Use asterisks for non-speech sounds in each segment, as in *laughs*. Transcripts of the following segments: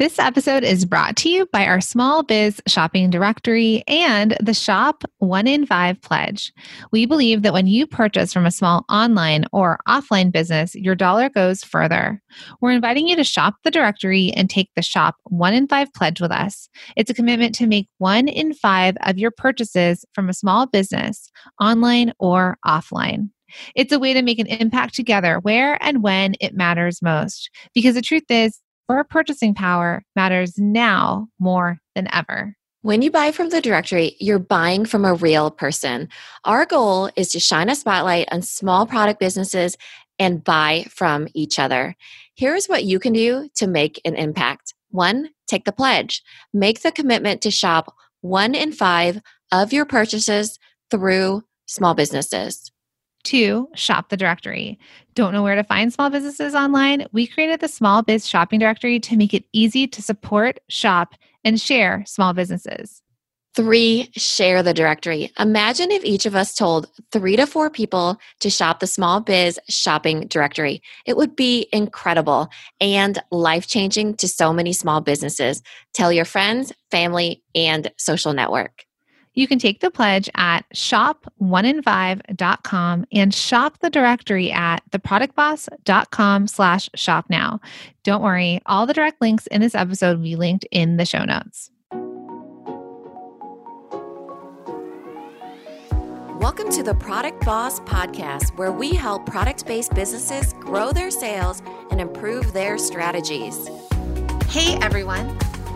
This episode is brought to you by our small biz shopping directory and the Shop One in Five Pledge. We believe that when you purchase from a small online or offline business, your dollar goes further. We're inviting you to shop the directory and take the Shop One in Five Pledge with us. It's a commitment to make one in five of your purchases from a small business, online or offline. It's a way to make an impact together where and when it matters most. Because the truth is, your purchasing power matters now more than ever. When you buy from the directory, you're buying from a real person. Our goal is to shine a spotlight on small product businesses and buy from each other. Here's what you can do to make an impact. One, take the pledge. Make the commitment to shop one in five of your purchases through small businesses. Two, shop the directory. Don't know where to find small businesses online? We created the Small Biz Shopping Directory to make it easy to support, shop, and share small businesses. Three, share the directory. Imagine if each of us told three to four people to shop the Small Biz Shopping Directory. It would be incredible and life changing to so many small businesses. Tell your friends, family, and social network. You can take the pledge at shop1in5.com and shop the directory at theproductboss.com slash shop now. Don't worry, all the direct links in this episode will be linked in the show notes. Welcome to the Product Boss Podcast, where we help product based businesses grow their sales and improve their strategies. Hey everyone.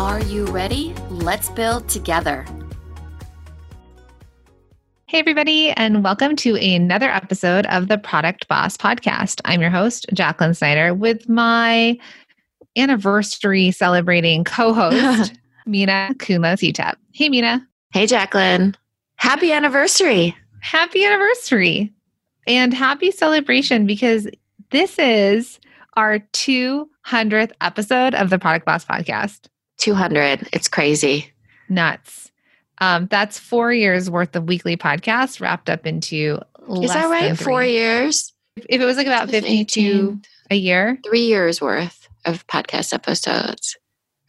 Are you ready? Let's build together. Hey, everybody, and welcome to another episode of the Product Boss Podcast. I'm your host, Jacqueline Snyder, with my anniversary celebrating co host, *laughs* Minna Kumlo Sitep. Hey, Minna. Hey, Jacqueline. Happy anniversary happy anniversary and happy celebration because this is our 200th episode of the Product Boss podcast. 200. It's crazy. Nuts. Um, that's four years worth of weekly podcasts wrapped up into. Is that right? Four years? If it was like about 52 a year, three years worth of podcast episodes,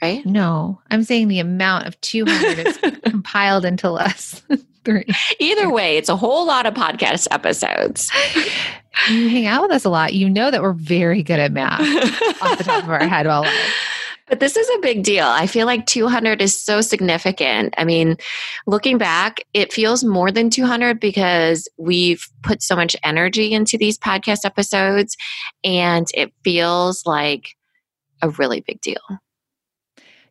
right? No, I'm saying the amount of 200 is *laughs* compiled into less three. Either way, it's a whole lot of podcast episodes. You hang out with us a lot. You know that we're very good at math off the top of our head. Well, *laughs* but this is a big deal. I feel like 200 is so significant. I mean, looking back, it feels more than 200 because we've put so much energy into these podcast episodes, and it feels like a really big deal.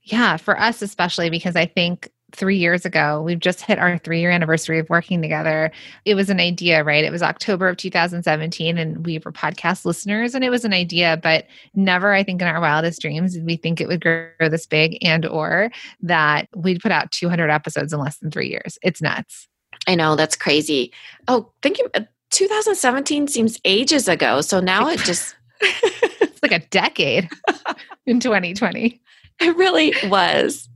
Yeah, for us especially because I think three years ago. We've just hit our three year anniversary of working together. It was an idea, right? It was October of 2017, and we were podcast listeners, and it was an idea, but never, I think, in our wildest dreams did we think it would grow this big and or that we'd put out 200 episodes in less than three years. It's nuts. I know that's crazy. Oh, thinking uh, 2017 seems ages ago. So now it just *laughs* *laughs* it's like a decade *laughs* in 2020. It really was.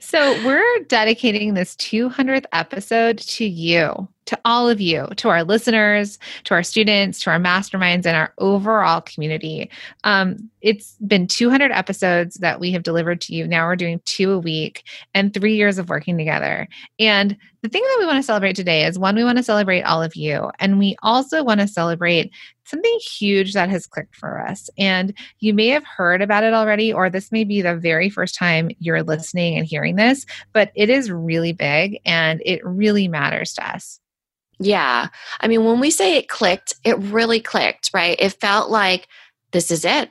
So, we're dedicating this 200th episode to you, to all of you, to our listeners, to our students, to our masterminds, and our overall community. Um, it's been 200 episodes that we have delivered to you. Now we're doing two a week and three years of working together. And the thing that we want to celebrate today is one, we want to celebrate all of you. And we also want to celebrate something huge that has clicked for us. And you may have heard about it already, or this may be the very first time you're listening and hearing this, but it is really big and it really matters to us. Yeah. I mean, when we say it clicked, it really clicked, right? It felt like this is it.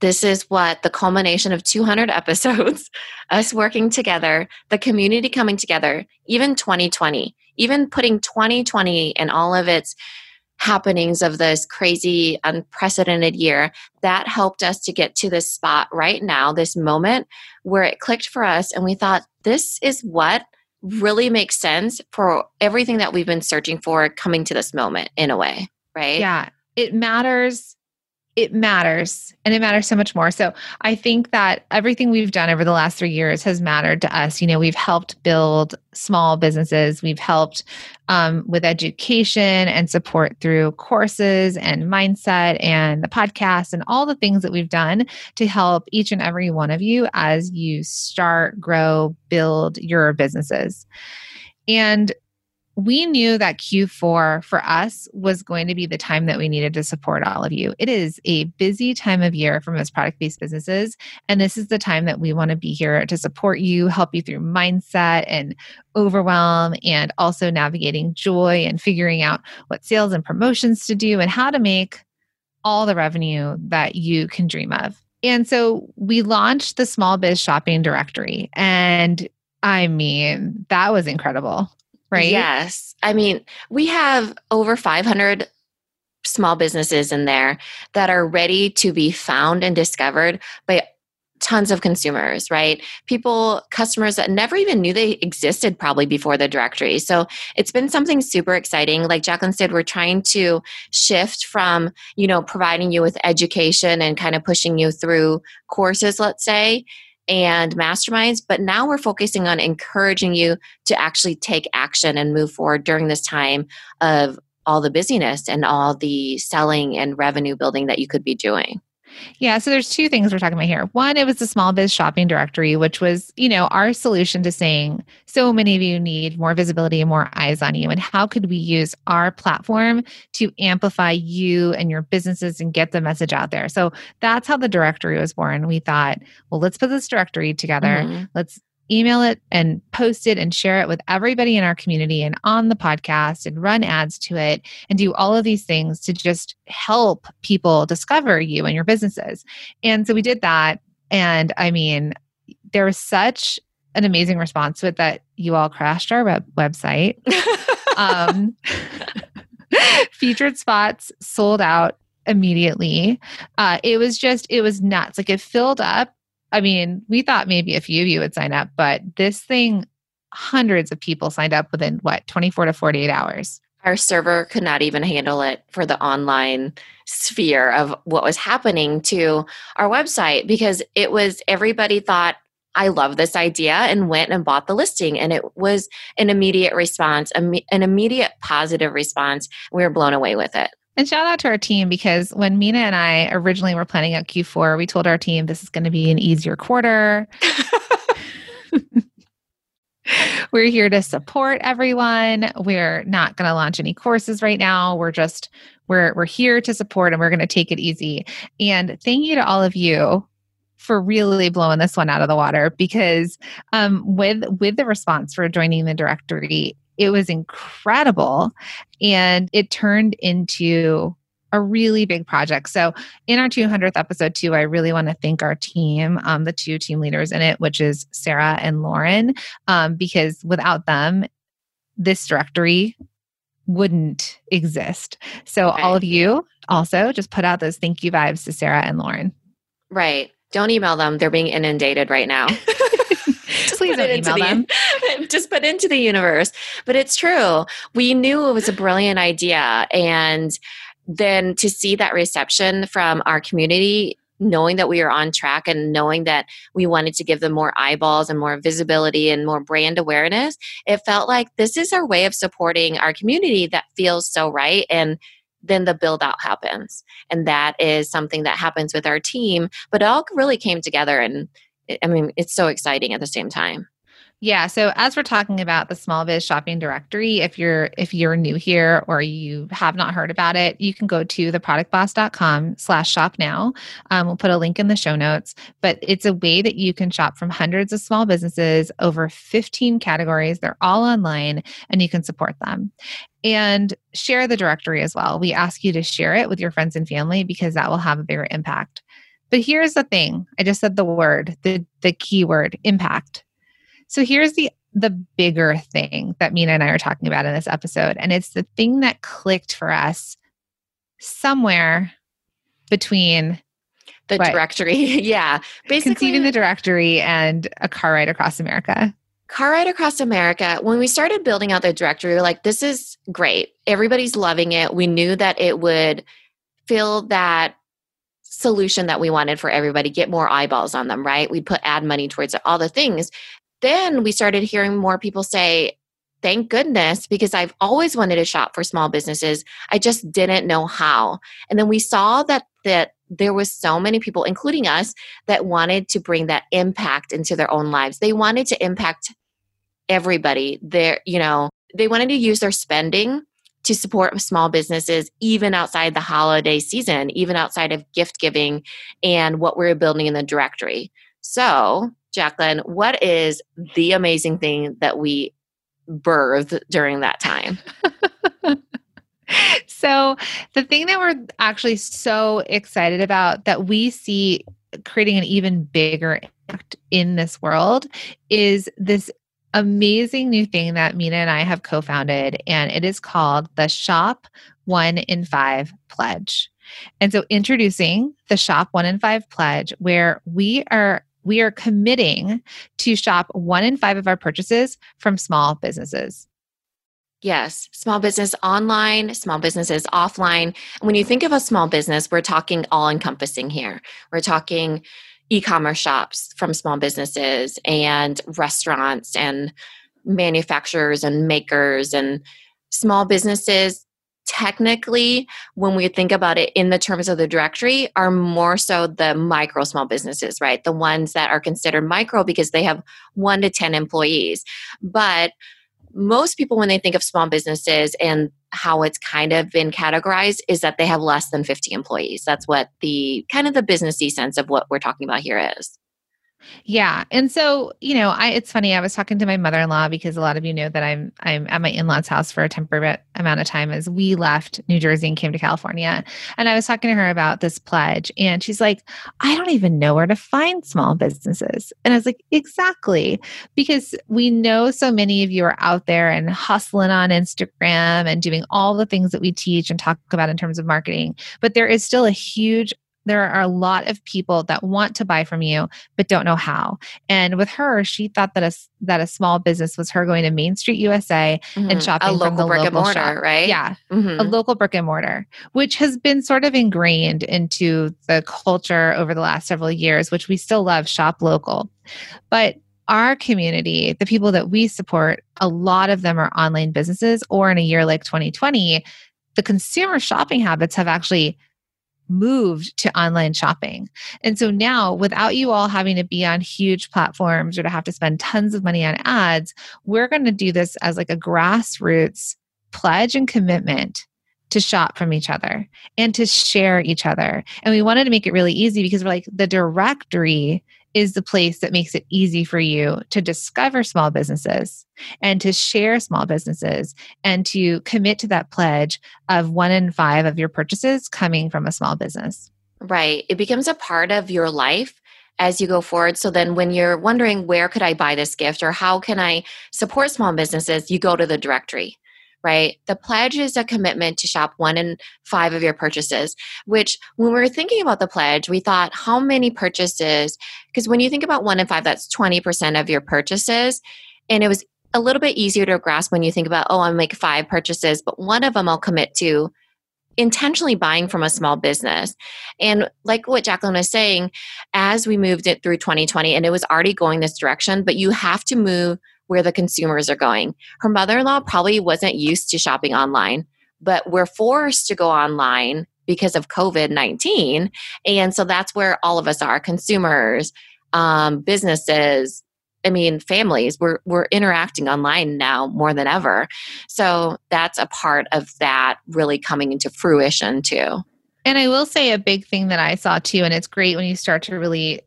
This is what the culmination of 200 *laughs* episodes, us working together, the community coming together, even 2020, even putting 2020 and all of its happenings of this crazy, unprecedented year, that helped us to get to this spot right now, this moment where it clicked for us. And we thought, this is what really makes sense for everything that we've been searching for coming to this moment in a way, right? Yeah. It matters it matters and it matters so much more. So I think that everything we've done over the last three years has mattered to us. You know, we've helped build small businesses, we've helped um, with education and support through courses and mindset and the podcast and all the things that we've done to help each and every one of you as you start, grow, build your businesses. And we knew that Q4 for us was going to be the time that we needed to support all of you. It is a busy time of year for most product based businesses. And this is the time that we want to be here to support you, help you through mindset and overwhelm, and also navigating joy and figuring out what sales and promotions to do and how to make all the revenue that you can dream of. And so we launched the Small Biz Shopping Directory. And I mean, that was incredible right? Yes. I mean, we have over 500 small businesses in there that are ready to be found and discovered by tons of consumers, right? People, customers that never even knew they existed probably before the directory. So it's been something super exciting. Like Jacqueline said, we're trying to shift from, you know, providing you with education and kind of pushing you through courses, let's say, and masterminds, but now we're focusing on encouraging you to actually take action and move forward during this time of all the busyness and all the selling and revenue building that you could be doing. Yeah, so there's two things we're talking about here. One, it was the small biz shopping directory, which was, you know, our solution to saying so many of you need more visibility and more eyes on you. And how could we use our platform to amplify you and your businesses and get the message out there? So that's how the directory was born. We thought, well, let's put this directory together. Mm-hmm. Let's email it and post it and share it with everybody in our community and on the podcast and run ads to it and do all of these things to just help people discover you and your businesses. And so we did that. And I mean, there was such an amazing response to it that you all crashed our web- website. *laughs* um, *laughs* featured spots sold out immediately. Uh, it was just, it was nuts. Like it filled up I mean, we thought maybe a few of you would sign up, but this thing, hundreds of people signed up within what, 24 to 48 hours. Our server could not even handle it for the online sphere of what was happening to our website because it was everybody thought, I love this idea and went and bought the listing. And it was an immediate response, an immediate positive response. We were blown away with it. And shout out to our team because when Minna and I originally were planning out Q4, we told our team this is going to be an easier quarter. *laughs* we're here to support everyone. We're not going to launch any courses right now. We're just we're we're here to support and we're going to take it easy. And thank you to all of you for really blowing this one out of the water because um, with with the response for joining the directory it was incredible. And it turned into a really big project. So, in our 200th episode, too, I really want to thank our team, um, the two team leaders in it, which is Sarah and Lauren, um, because without them, this directory wouldn't exist. So, right. all of you also just put out those thank you vibes to Sarah and Lauren. Right. Don't email them. They're being inundated right now. *laughs* *laughs* Please don't email them. The, *laughs* just put into the universe. But it's true. We knew it was a brilliant idea. And then to see that reception from our community, knowing that we were on track and knowing that we wanted to give them more eyeballs and more visibility and more brand awareness, it felt like this is our way of supporting our community that feels so right. And then the build out happens. And that is something that happens with our team. But it all really came together and I mean, it's so exciting at the same time. Yeah, so as we're talking about the small biz shopping directory, if you're if you're new here or you have not heard about it, you can go to theproductboss.com slash shop now. Um, we'll put a link in the show notes, but it's a way that you can shop from hundreds of small businesses over 15 categories. They're all online and you can support them. And share the directory as well. We ask you to share it with your friends and family because that will have a bigger impact. But here's the thing. I just said the word, the the keyword, impact. So here's the the bigger thing that Minna and I are talking about in this episode and it's the thing that clicked for us somewhere between the what? directory. *laughs* yeah. Basically, conceiving the directory and a car ride across America. Car Ride Across America, when we started building out the directory, we were like, this is great. Everybody's loving it. We knew that it would fill that solution that we wanted for everybody, get more eyeballs on them, right? We'd put ad money towards it, all the things. Then we started hearing more people say, thank goodness, because I've always wanted to shop for small businesses. I just didn't know how. And then we saw that that there was so many people including us that wanted to bring that impact into their own lives they wanted to impact everybody there you know they wanted to use their spending to support small businesses even outside the holiday season even outside of gift giving and what we're building in the directory. So jacqueline what is the amazing thing that we birthed during that time? *laughs* So the thing that we're actually so excited about that we see creating an even bigger impact in this world is this amazing new thing that Minna and I have co founded, and it is called the Shop One in Five Pledge. And so, introducing the Shop One in Five Pledge, where we are we are committing to shop one in five of our purchases from small businesses. Yes, small business online, small businesses offline. When you think of a small business, we're talking all encompassing here. We're talking e-commerce shops from small businesses and restaurants and manufacturers and makers and small businesses. Technically when we think about it in the terms of the directory are more so the micro small businesses right? The ones that are considered micro because they have 1 to 10 employees. But most people when they think of small businesses and how it's kind of been categorized is that they have less than 50 employees. That's what the kind of the businessy sense of what we're talking about here is yeah. And so, you know, I it's funny, I was talking to my mother-in-law because a lot of you know that I'm I'm at my in-laws house for a temporary amount of time as we left New Jersey and came to California. And I was talking to her about this pledge and she's like, "I don't even know where to find small businesses." And I was like, "Exactly. Because we know so many of you are out there and hustling on Instagram and doing all the things that we teach and talk about in terms of marketing, but there is still a huge there are a lot of people that want to buy from you but don't know how and with her she thought that a that a small business was her going to main street usa mm-hmm. and shopping a local from the brick local and mortar shop. right yeah mm-hmm. a local brick and mortar which has been sort of ingrained into the culture over the last several years which we still love shop local but our community, the people that we support, a lot of them are online businesses, or in a year like 2020, the consumer shopping habits have actually moved to online shopping. And so now, without you all having to be on huge platforms or to have to spend tons of money on ads, we're going to do this as like a grassroots pledge and commitment to shop from each other and to share each other. And we wanted to make it really easy because we're like the directory is the place that makes it easy for you to discover small businesses and to share small businesses and to commit to that pledge of one in five of your purchases coming from a small business. Right. It becomes a part of your life as you go forward. So then when you're wondering where could I buy this gift or how can I support small businesses, you go to the directory right? The pledge is a commitment to shop one in five of your purchases, which when we were thinking about the pledge, we thought how many purchases, because when you think about one in five, that's 20% of your purchases. And it was a little bit easier to grasp when you think about, oh, I'll make five purchases, but one of them I'll commit to intentionally buying from a small business. And like what Jacqueline was saying, as we moved it through 2020, and it was already going this direction, but you have to move where the consumers are going. Her mother in law probably wasn't used to shopping online, but we're forced to go online because of COVID 19. And so that's where all of us are consumers, um, businesses. I mean, families, we're, we're interacting online now more than ever. So that's a part of that really coming into fruition too. And I will say a big thing that I saw too, and it's great when you start to really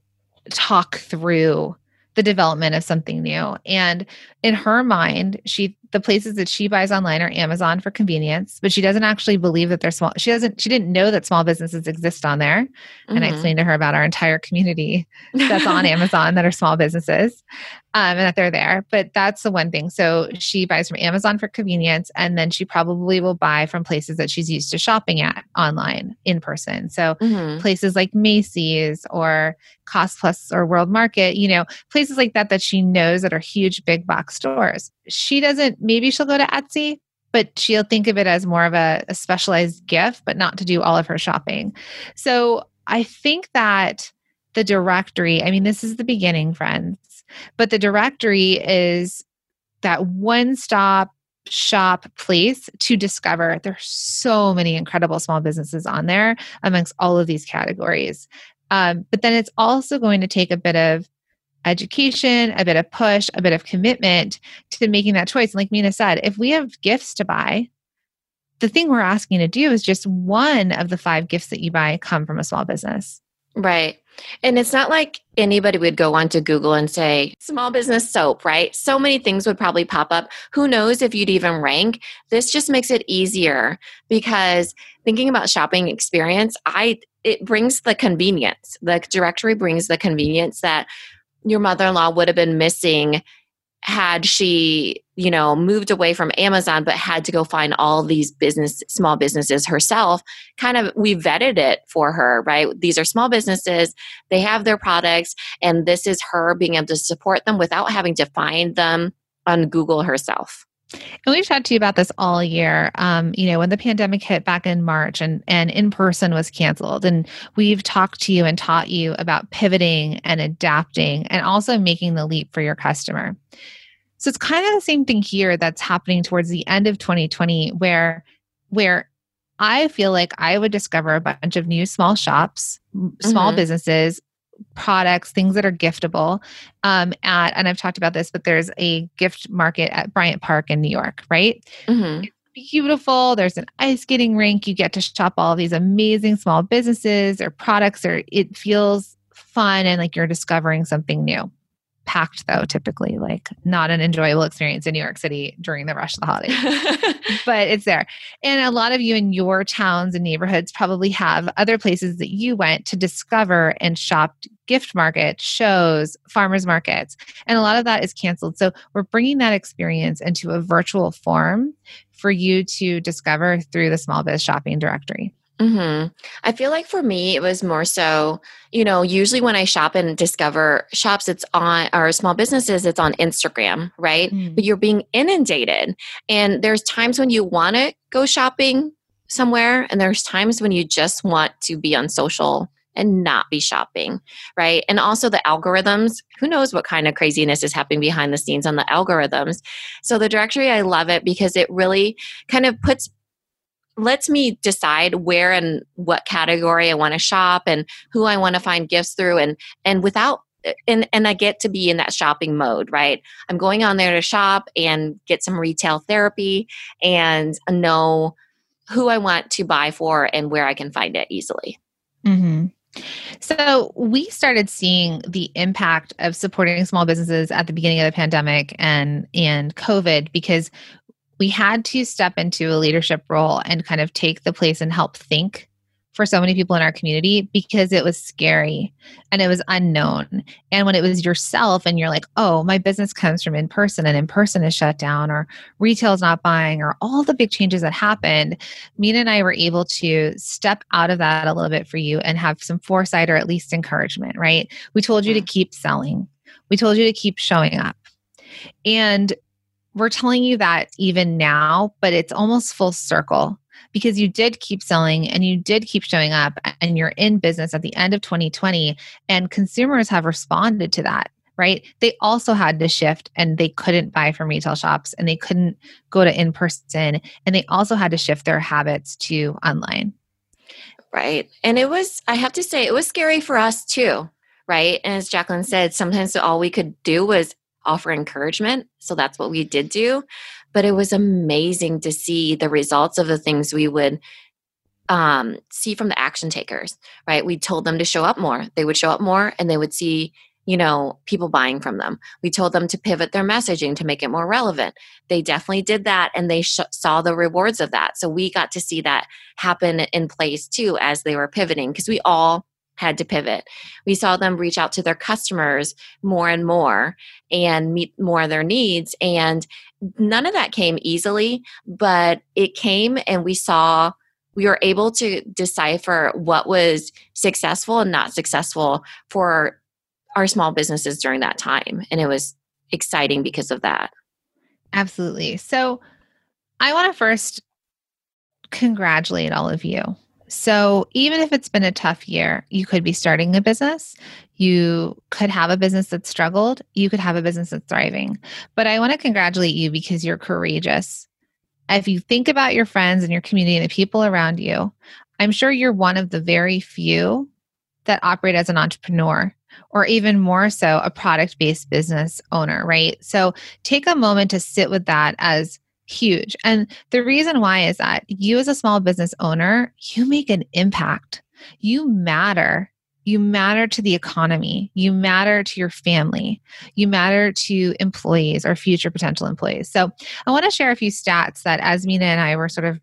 talk through the development of something new. And in her mind, she the places that she buys online are Amazon for convenience, but she doesn't actually believe that they're small. She doesn't, she didn't know that small businesses exist on there. Mm-hmm. And I mm-hmm. explained to her about our entire community that's on *laughs* Amazon that are small businesses um, and that they're there. But that's the one thing. So she buys from Amazon for convenience, and then she probably will buy from places that she's used to shopping at online in person. So mm-hmm. places like Macy's or Cost Plus or World Market, you know, places like that that she knows that are huge big box stores. She doesn't, maybe she'll go to Etsy, but she'll think of it as more of a, a specialized gift, but not to do all of her shopping. So I think that the directory, I mean, this is the beginning, friends, but the directory is that one stop shop place to discover there's so many incredible small businesses on there amongst all of these categories um, but then it's also going to take a bit of education, a bit of push, a bit of commitment to making that choice. And like Minna said, if we have gifts to buy, the thing we're asking to do is just one of the five gifts that you buy come from a small business. Right. And it's not like anybody would go onto Google and say, small business soap, right? So many things would probably pop up. Who knows if you'd even rank? This just makes it easier because thinking about shopping experience, I it brings the convenience. The directory brings the convenience that your mother-in-law would have been missing had she you know moved away from amazon but had to go find all these business small businesses herself kind of we vetted it for her right? These are small businesses they have their products and this is her being able to support them without having to find them on google herself and we've talked to you about this all year. Um, you know, when the pandemic hit back in March and and in person was canceled, and we've talked to you and taught you about pivoting and adapting, and also making the leap for your customer. So it's kind of the same thing here that's happening towards the end of 2020, where where I feel like I would discover a bunch of new small shops, small mm-hmm. businesses products, things that are giftable. Um, at and I've talked about this, but there's a gift market at Bryant Park in New York, right? Mm-hmm. beautiful. There's an ice skating rink. You get to shop all these amazing small businesses or products, or it feels fun and like you're discovering something new packed though typically like not an enjoyable experience in new york city during the rush of the holidays *laughs* but it's there. And a lot of you in your towns and neighborhoods probably have other places that you went to discover and shop gift markets shows farmers markets and a lot of that is canceled. So we're bringing that experience into a virtual form for you to discover through the small biz shopping directory Mm-hmm. I feel like for me, it was more so, you know, usually when I shop and discover shops, it's on, or small businesses, it's on Instagram, right? Mm. But you're being inundated. And there's times when you want to go shopping somewhere, and there's times when you just want to be on social and not be shopping, right? And also the algorithms, who knows what kind of craziness is happening behind the scenes on the algorithms. So the directory, I love it because it really kind of puts lets me decide where and what category I want to shop and who I want to find gifts through and and without and and I get to be in that shopping mode, right? I'm going on there to shop and get some retail therapy and know who I want to buy for and where I can find it easily. Mm-hmm. So we started seeing the impact of supporting small businesses at the beginning of the pandemic and and COVID because we had to step into a leadership role and kind of take the place and help think for so many people in our community because it was scary and it was unknown. And when it was yourself and you're like, oh, my business comes from in person and in person is shut down or retail's not buying or all the big changes that happened, Minna and I were able to step out of that a little bit for you and have some foresight or at least encouragement, right? We told you to keep selling, we told you to keep showing up. And we're telling you that even now, but it's almost full circle because you did keep selling and you did keep showing up and you're in business at the end of 2020 and consumers have responded to that right? They also had to shift and they couldn't buy from retail shops and they couldn't go to in person and they also had to shift their habits to online. Right. And it was i have to say it was scary for us too right? And as jacqueline said sometimes all we could do was offer encouragement. So that's what we did do. But it was amazing to see the results of the things we would um, see from the action takers, right? We told them to show up more. They would show up more and they would see you know, people buying from them. We told them to pivot their messaging to make it more relevant. They definitely did that and they sh- saw the rewards of that. So we got to see that happen in place too as they were pivoting because we all had to pivot. We saw them reach out to their customers more and more and meet more of their needs. And none of that came easily, but it came and we saw we were able to decipher what was successful and not successful for our small businesses during that time. And it was exciting because of that. Absolutely. So I want to first congratulate all of you. So, even if it's been a tough year, you could be starting a business. You could have a business that struggled. You could have a business that's thriving. But I want to congratulate you because you're courageous. If you think about your friends and your community and the people around you, I'm sure you're one of the very few that operate as an entrepreneur or even more so a product based business owner, right? So take a moment to sit with that as huge. And the reason why is that you, as a small business owner, you make an impact. You matter. You matter to the economy. You matter to your family. You matter to employees or future potential employees. So, I want to share a few stats that as Minna and I were sort of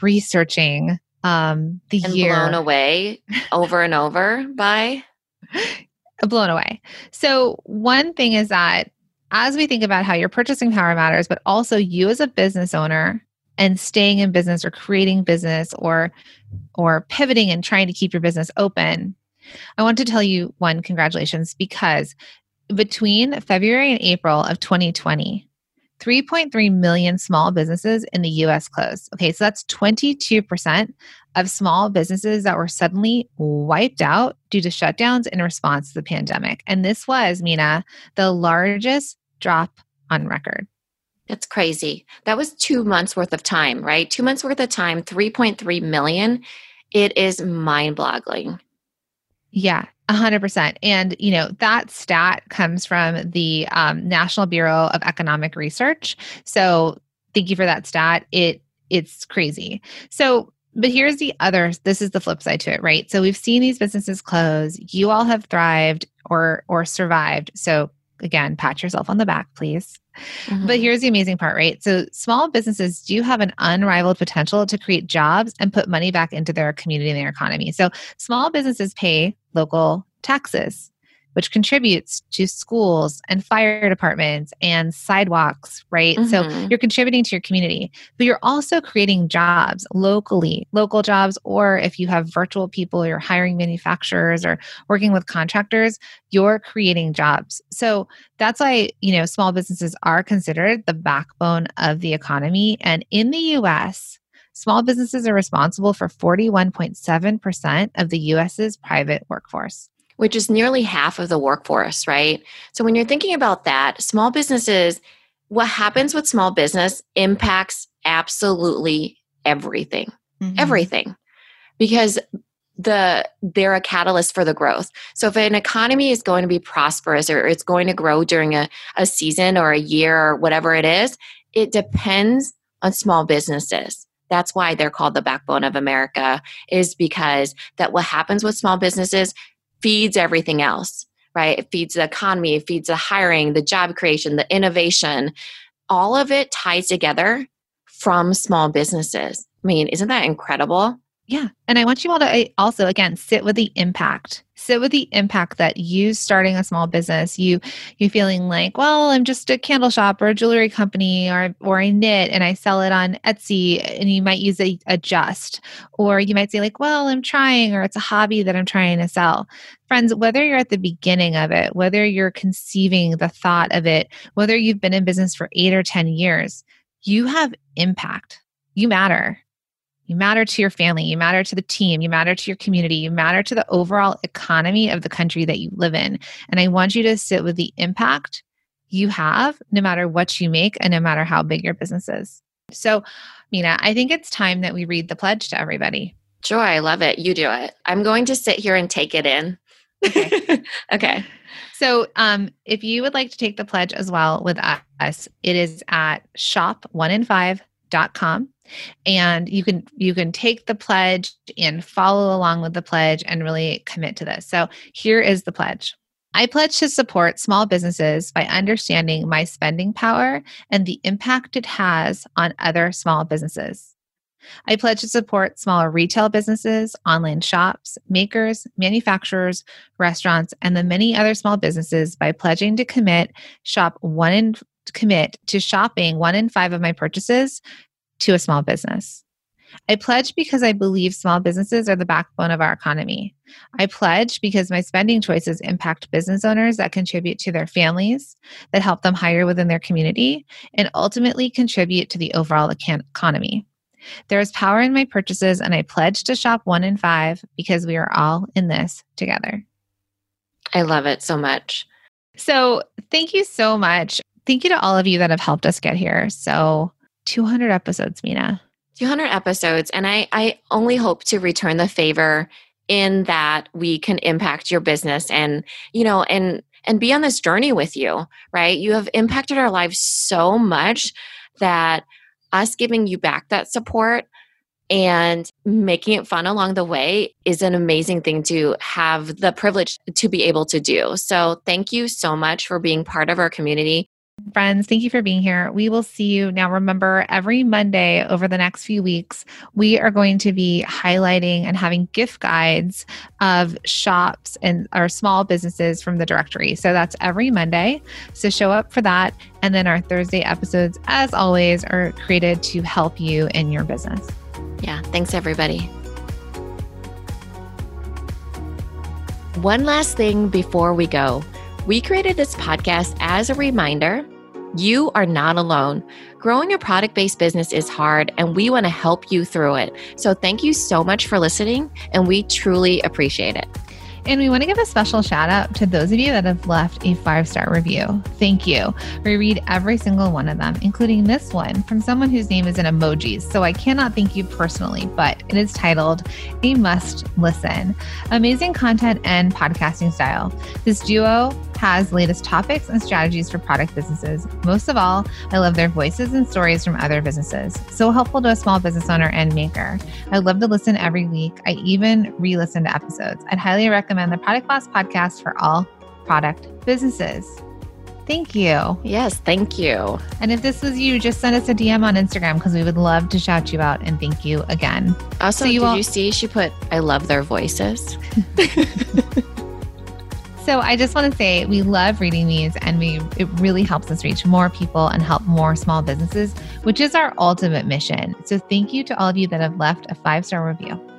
researching um, the and year. blown away over and over by *laughs* blown away. So, one thing is that as we think about how your purchasing power matters, but also you as a business owner and staying in business or creating business or or pivoting and trying to keep your business open, I want to tell you one congratulations because between February and April of 2020, 3.3 million small businesses in the US closed. Okay, so that's 22% of small businesses that were suddenly wiped out due to shutdowns in response to the pandemic. And this was, Minna, the largest drop on record. That's crazy. That was two months worth of time, right? Two months worth of time, 3.3 million. It is mind boggling. Yeah, 100%. And, you know, that stat comes from the um, National Bureau of Economic Research. So thank you for that stat. It It's crazy. So, but here's the other this is the flip side to it right so we've seen these businesses close you all have thrived or or survived so again pat yourself on the back please. Mm-hmm. but here's the amazing part right? So small businesses do have an unrivaled potential to create jobs and put money back into their community and their economy. So small businesses pay local taxes which contributes to schools and fire departments and sidewalks, right? Mm-hmm. So you're contributing to your community, but you're also creating jobs locally, local jobs, or if you have virtual people, you're hiring manufacturers or working with contractors, you're creating jobs. So that's why, you know, small businesses are considered the backbone of the economy. And in the US, small businesses are responsible for 41.7% of the US's private workforce which is nearly half of the workforce, right? So when you're thinking about that, small businesses, what happens with small business impacts absolutely everything. Mm-hmm. Everything. Because the they're a catalyst for the growth. So if an economy is going to be prosperous or it's going to grow during a, a season or a year or whatever it is, it depends on small businesses that's why they're called the backbone of america is because that what happens with small businesses feeds everything else, right? It feeds the economy, it feeds the hiring, the job creation, the innovation. All of it ties together from small businesses. I mean, isn't that incredible? Yeah. And I want you all to also, again, sit with the impact. Sit with the impact that you starting a small business, you you feeling like, well, I'm just a candle shop or a jewelry company or or I knit and I sell it on Etsy and you might use a, a just. Or you might say, like, well, I'm trying, or it's a hobby that I'm trying to sell. Friends, whether you're at the beginning of it, whether you're conceiving the thought of it, whether you've been in business for eight or 10 years, you have impact. You matter you matter to your family, you matter to the team, you matter to your community, you matter to the overall economy of the country that you live in. And I want you to sit with the impact you have no matter what you make and no matter how big your business is. So, Minna, I think it's time that we read the pledge to everybody. Sure, I love it. You do it. I'm going to sit here and take it in. Okay. *laughs* okay. So, um, if you would like to take the pledge as well with us, it is at shop one in five com. And you can you can take the pledge and follow along with the pledge and really commit to this. So here is the pledge. I pledge to support small businesses by understanding my spending power and the impact it has on other small businesses. I pledge to support smaller retail businesses, online shops, makers, manufacturers, restaurants, and the many other small businesses by pledging to commit shop one in commit to shopping one in five of my purchases to a small business. I pledge because I believe small businesses are the backbone of our economy. I pledge because my spending choices impact business owners that contribute to their families, that help them hire within their community, and ultimately contribute to the overall economy. There is power in my purchases, and I pledge to shop one in five because we are all in this together. I love it so much. So, thank you so much. Thank you to all of you that have helped us get here. So, 200 episodes, Minna. 200 episodes. And I, I only hope to return the favor in that we can impact your business and, you know, and, and be on this journey with you, right? You have impacted our lives so much that us giving you back that support and making it fun along the way is an amazing thing to have the privilege to be able to do. So, thank you so much for being part of our community. Friends, thank you for being here. We will see you. Now, remember, every Monday over the next few weeks, we are going to be highlighting and having gift guides of shops and our small businesses from the directory. So that's every Monday. So show up for that. And then our Thursday episodes, as always, are created to help you in your business. Yeah. Thanks, everybody. One last thing before we go. We created this podcast as a reminder you are not alone. Growing a product based business is hard, and we want to help you through it. So, thank you so much for listening, and we truly appreciate it. And we want to give a special shout out to those of you that have left a five star review. Thank you. We read every single one of them, including this one from someone whose name is in emojis. So I cannot thank you personally, but it is titled A Must Listen Amazing Content and Podcasting Style. This duo has latest topics and strategies for product businesses. Most of all, I love their voices and stories from other businesses. So helpful to a small business owner and maker. I love to listen every week. I even re listen to episodes. I'd highly recommend the Product Boss podcast for all product businesses. Thank you. Yes, thank you. And if this was you, just send us a DM on Instagram because we would love to shout you out and thank you again. Also, so you did you see she put I love their voices? *laughs* So I just want to say we love reading these and we it really helps us reach more people and help more small businesses, which is our ultimate mission. So thank you to all of you that have left a five-star review.